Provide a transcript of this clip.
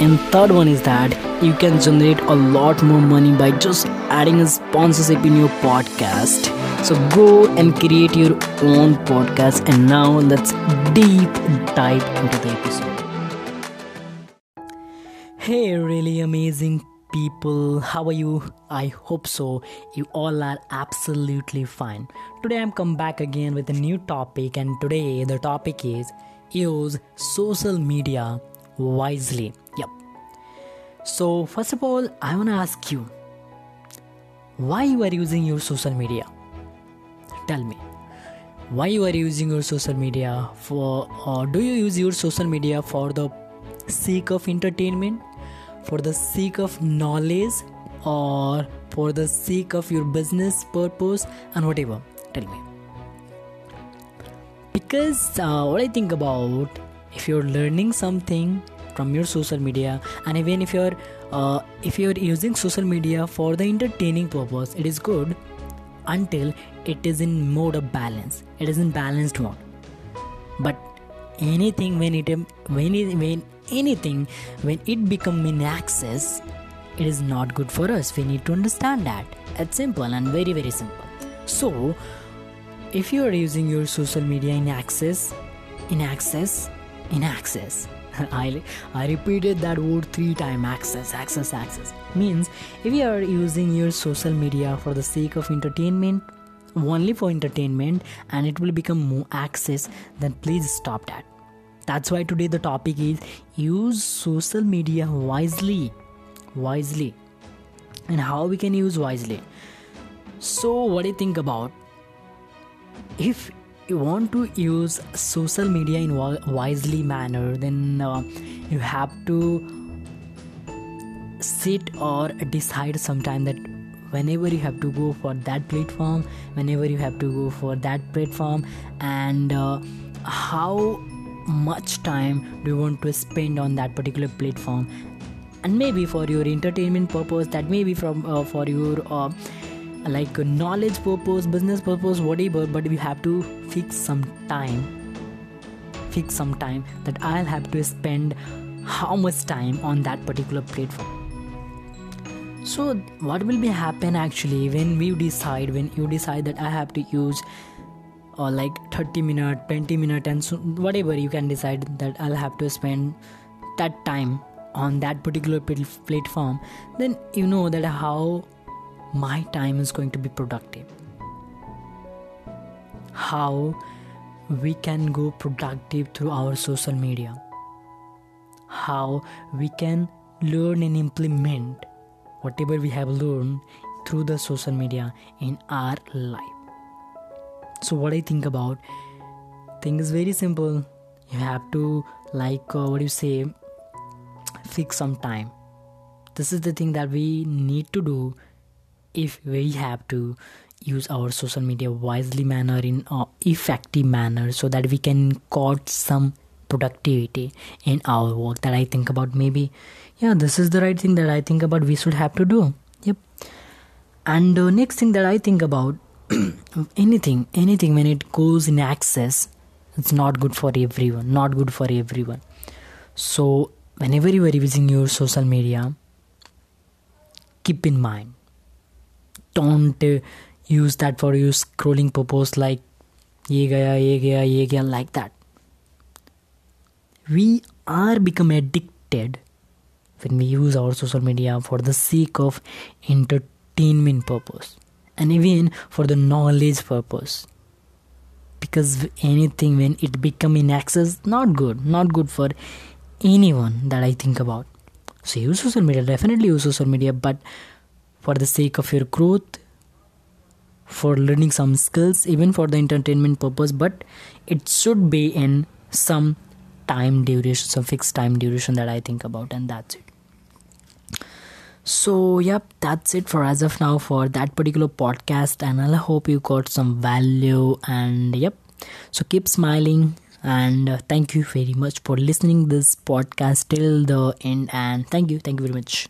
And third one is that you can generate a lot more money by just adding a sponsorship in your podcast. So go and create your own podcast. And now let's deep dive into the episode. Hey, really amazing people, how are you? I hope so. You all are absolutely fine. Today I'm come back again with a new topic, and today the topic is use social media wisely. Yep. So first of all, I wanna ask you why you are using your social media. Tell me why you are using your social media for or do you use your social media for the sake of entertainment for the sake of knowledge or for the sake of your business purpose and whatever tell me because uh, what i think about if you're learning something from your social media and even if you're uh, if you're using social media for the entertaining purpose it is good until it is in mode of balance. It is in balanced mode. But anything when it when it, when anything when it become in access it is not good for us. We need to understand that. It's simple and very very simple. So if you are using your social media in access in access in access. I, I repeated that word three times access access access. Means if you are using your social media for the sake of entertainment only for entertainment and it will become more access then please stop that. That's why today the topic is use social media wisely. Wisely. And how we can use wisely. So what do you think about? If you want to use social media in a wisely manner then uh, you have to sit or decide sometime that whenever you have to go for that platform whenever you have to go for that platform and uh, how much time do you want to spend on that particular platform? And maybe for your entertainment purpose that may be from uh, for your uh, like uh, knowledge purpose business purpose whatever but we have to fix some time. Fix some time that i'll have to spend how much time on that particular platform. So what will be happen actually when we decide when you decide that i have to use or like 30 minute 20 minute and so whatever you can decide that i'll have to spend that time on that particular platform then you know that how my time is going to be productive. How we can go productive through our social media. How we can learn and implement whatever we have learned through the social media in our life. So what i think about thing is very simple. You have to like uh, what do you say fix some time. This is the thing that we need to do if we have to use our social media wisely manner in a effective manner so that we can got some productivity in our work that i think about. Maybe yeah this is the right thing that i think about we should have to do. Yep. And uh, next thing that i think about anything anything when it goes in access it's not good for everyone not good for everyone. So whenever you are using your social media keep in mind don't use that for your scrolling purpose like ye gaya ye gaya ye gaya like that? We are become addicted when we use our social media for the sake of entertainment purpose and even for the knowledge purpose. Because anything when it become in access not good not good for anyone that i think about. So use social media definitely use social media but for the sake of your growth for learning some skills even for the entertainment purpose but it should be in some time duration some fixed time duration that i think about and that's it. So yep that's it for as of now for that particular podcast and i hope you got some value and yep. So keep smiling and thank you very much for listening this podcast till the end and thank you thank you very much